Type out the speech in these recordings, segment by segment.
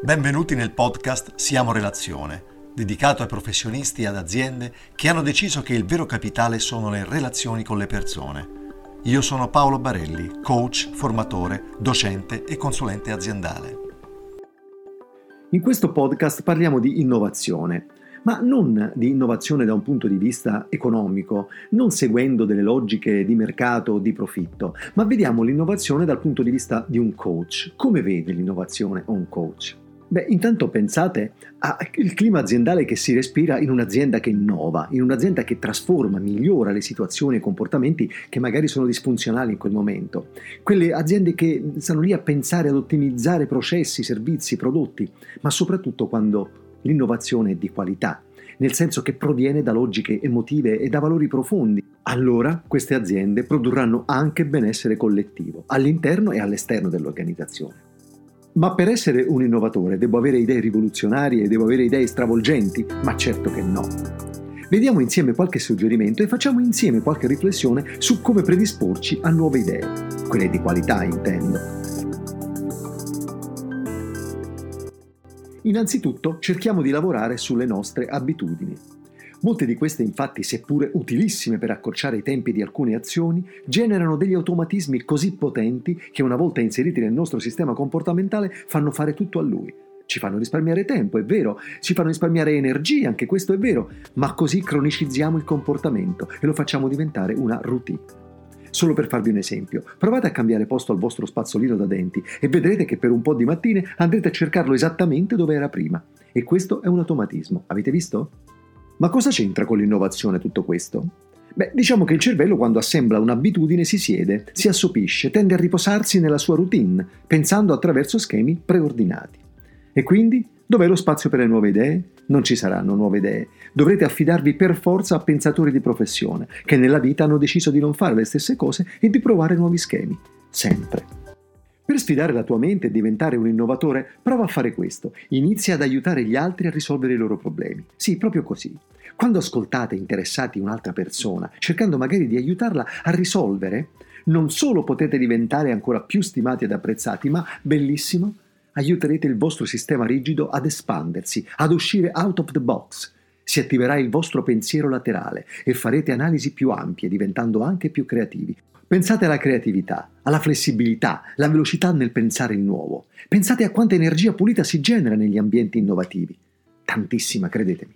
Benvenuti nel podcast Siamo Relazione, dedicato ai professionisti e ad aziende che hanno deciso che il vero capitale sono le relazioni con le persone. Io sono Paolo Barelli, coach, formatore, docente e consulente aziendale. In questo podcast parliamo di innovazione, ma non di innovazione da un punto di vista economico, non seguendo delle logiche di mercato o di profitto, ma vediamo l'innovazione dal punto di vista di un coach. Come vede l'innovazione un coach? Beh, intanto pensate al clima aziendale che si respira in un'azienda che innova, in un'azienda che trasforma, migliora le situazioni e comportamenti che magari sono disfunzionali in quel momento. Quelle aziende che stanno lì a pensare ad ottimizzare processi, servizi, prodotti, ma soprattutto quando l'innovazione è di qualità, nel senso che proviene da logiche emotive e da valori profondi. Allora queste aziende produrranno anche benessere collettivo, all'interno e all'esterno dell'organizzazione. Ma per essere un innovatore devo avere idee rivoluzionarie, devo avere idee stravolgenti? Ma certo che no. Vediamo insieme qualche suggerimento e facciamo insieme qualche riflessione su come predisporci a nuove idee, quelle di qualità intendo. Innanzitutto cerchiamo di lavorare sulle nostre abitudini. Molte di queste infatti, seppure utilissime per accorciare i tempi di alcune azioni, generano degli automatismi così potenti che una volta inseriti nel nostro sistema comportamentale fanno fare tutto a lui. Ci fanno risparmiare tempo, è vero, ci fanno risparmiare energia, anche questo è vero, ma così cronicizziamo il comportamento e lo facciamo diventare una routine. Solo per farvi un esempio, provate a cambiare posto al vostro spazzolino da denti e vedrete che per un po' di mattine andrete a cercarlo esattamente dove era prima. E questo è un automatismo, avete visto? Ma cosa c'entra con l'innovazione tutto questo? Beh, diciamo che il cervello quando assembla un'abitudine si siede, si assopisce, tende a riposarsi nella sua routine, pensando attraverso schemi preordinati. E quindi dov'è lo spazio per le nuove idee? Non ci saranno nuove idee. Dovrete affidarvi per forza a pensatori di professione, che nella vita hanno deciso di non fare le stesse cose e di provare nuovi schemi. Sempre. Per sfidare la tua mente e diventare un innovatore, prova a fare questo. Inizia ad aiutare gli altri a risolvere i loro problemi. Sì, proprio così. Quando ascoltate interessati un'altra persona, cercando magari di aiutarla a risolvere, non solo potete diventare ancora più stimati ed apprezzati, ma bellissimo, aiuterete il vostro sistema rigido ad espandersi, ad uscire out of the box. Si attiverà il vostro pensiero laterale e farete analisi più ampie, diventando anche più creativi. Pensate alla creatività, alla flessibilità, alla velocità nel pensare il nuovo. Pensate a quanta energia pulita si genera negli ambienti innovativi. Tantissima, credetemi.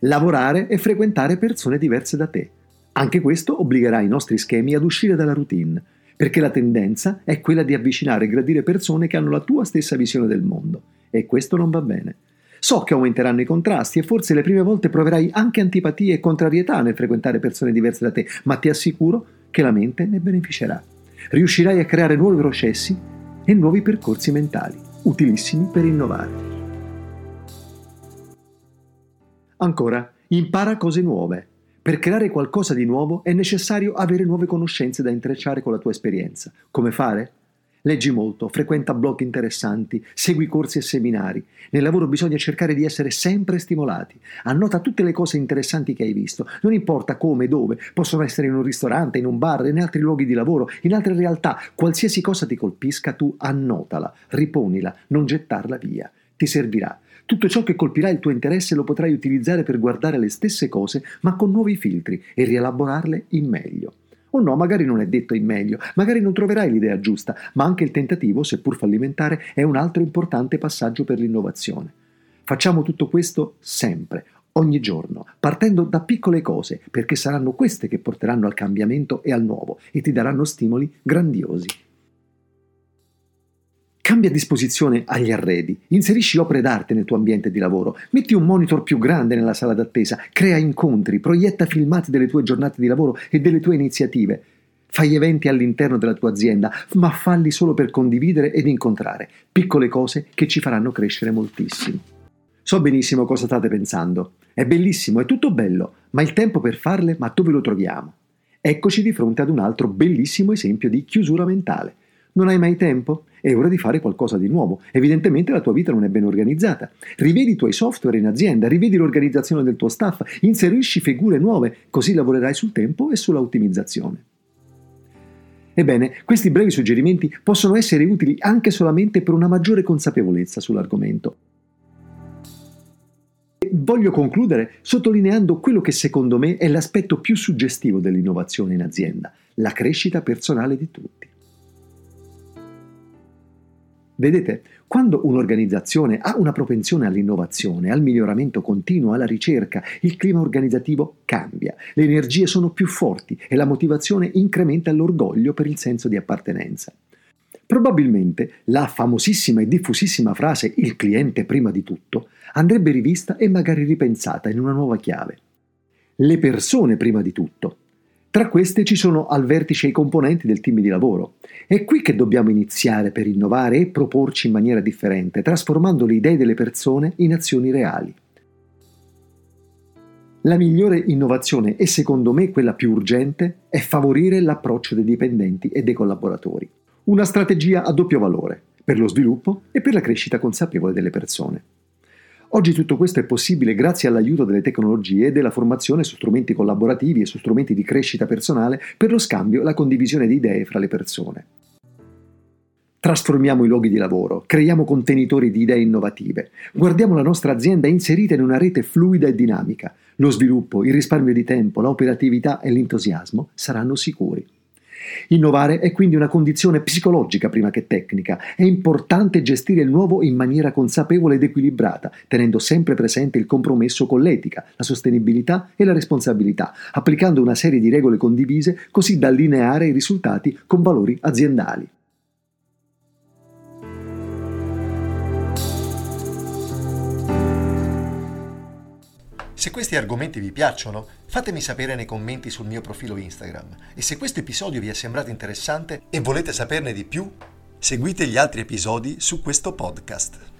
Lavorare e frequentare persone diverse da te. Anche questo obbligherà i nostri schemi ad uscire dalla routine, perché la tendenza è quella di avvicinare e gradire persone che hanno la tua stessa visione del mondo. E questo non va bene. So che aumenteranno i contrasti e forse le prime volte proverai anche antipatia e contrarietà nel frequentare persone diverse da te, ma ti assicuro che la mente ne beneficerà. Riuscirai a creare nuovi processi e nuovi percorsi mentali, utilissimi per innovare. Ancora, impara cose nuove. Per creare qualcosa di nuovo è necessario avere nuove conoscenze da intrecciare con la tua esperienza. Come fare? Leggi molto, frequenta blog interessanti, segui corsi e seminari. Nel lavoro bisogna cercare di essere sempre stimolati. Annota tutte le cose interessanti che hai visto, non importa come e dove, possono essere in un ristorante, in un bar, in altri luoghi di lavoro, in altre realtà. Qualsiasi cosa ti colpisca, tu annotala, riponila, non gettarla via. Ti servirà. Tutto ciò che colpirà il tuo interesse lo potrai utilizzare per guardare le stesse cose, ma con nuovi filtri e rielaborarle in meglio. O no, magari non è detto in meglio, magari non troverai l'idea giusta, ma anche il tentativo, seppur fallimentare, è un altro importante passaggio per l'innovazione. Facciamo tutto questo sempre, ogni giorno, partendo da piccole cose, perché saranno queste che porteranno al cambiamento e al nuovo e ti daranno stimoli grandiosi. Cambia disposizione agli arredi, inserisci opere d'arte nel tuo ambiente di lavoro, metti un monitor più grande nella sala d'attesa, crea incontri, proietta filmati delle tue giornate di lavoro e delle tue iniziative. Fai eventi all'interno della tua azienda, ma falli solo per condividere ed incontrare, piccole cose che ci faranno crescere moltissimo. So benissimo cosa state pensando. È bellissimo, è tutto bello, ma il tempo per farle, ma dove lo troviamo? Eccoci di fronte ad un altro bellissimo esempio di chiusura mentale. Non hai mai tempo? È ora di fare qualcosa di nuovo. Evidentemente la tua vita non è ben organizzata. Rivedi i tuoi software in azienda, rivedi l'organizzazione del tuo staff, inserisci figure nuove, così lavorerai sul tempo e sulla ottimizzazione. Ebbene, questi brevi suggerimenti possono essere utili anche solamente per una maggiore consapevolezza sull'argomento. Voglio concludere sottolineando quello che secondo me è l'aspetto più suggestivo dell'innovazione in azienda, la crescita personale di tutti. Vedete, quando un'organizzazione ha una propensione all'innovazione, al miglioramento continuo, alla ricerca, il clima organizzativo cambia, le energie sono più forti e la motivazione incrementa l'orgoglio per il senso di appartenenza. Probabilmente la famosissima e diffusissima frase il cliente prima di tutto andrebbe rivista e magari ripensata in una nuova chiave. Le persone prima di tutto, tra queste ci sono al vertice i componenti del team di lavoro. È qui che dobbiamo iniziare per innovare e proporci in maniera differente, trasformando le idee delle persone in azioni reali. La migliore innovazione e secondo me quella più urgente è favorire l'approccio dei dipendenti e dei collaboratori. Una strategia a doppio valore, per lo sviluppo e per la crescita consapevole delle persone. Oggi tutto questo è possibile grazie all'aiuto delle tecnologie e della formazione su strumenti collaborativi e su strumenti di crescita personale per lo scambio e la condivisione di idee fra le persone. Trasformiamo i luoghi di lavoro, creiamo contenitori di idee innovative, guardiamo la nostra azienda inserita in una rete fluida e dinamica. Lo sviluppo, il risparmio di tempo, l'operatività e l'entusiasmo saranno sicuri. Innovare è quindi una condizione psicologica prima che tecnica. È importante gestire il nuovo in maniera consapevole ed equilibrata, tenendo sempre presente il compromesso con l'etica, la sostenibilità e la responsabilità, applicando una serie di regole condivise così da allineare i risultati con valori aziendali. Se questi argomenti vi piacciono, fatemi sapere nei commenti sul mio profilo Instagram e se questo episodio vi è sembrato interessante e volete saperne di più, seguite gli altri episodi su questo podcast.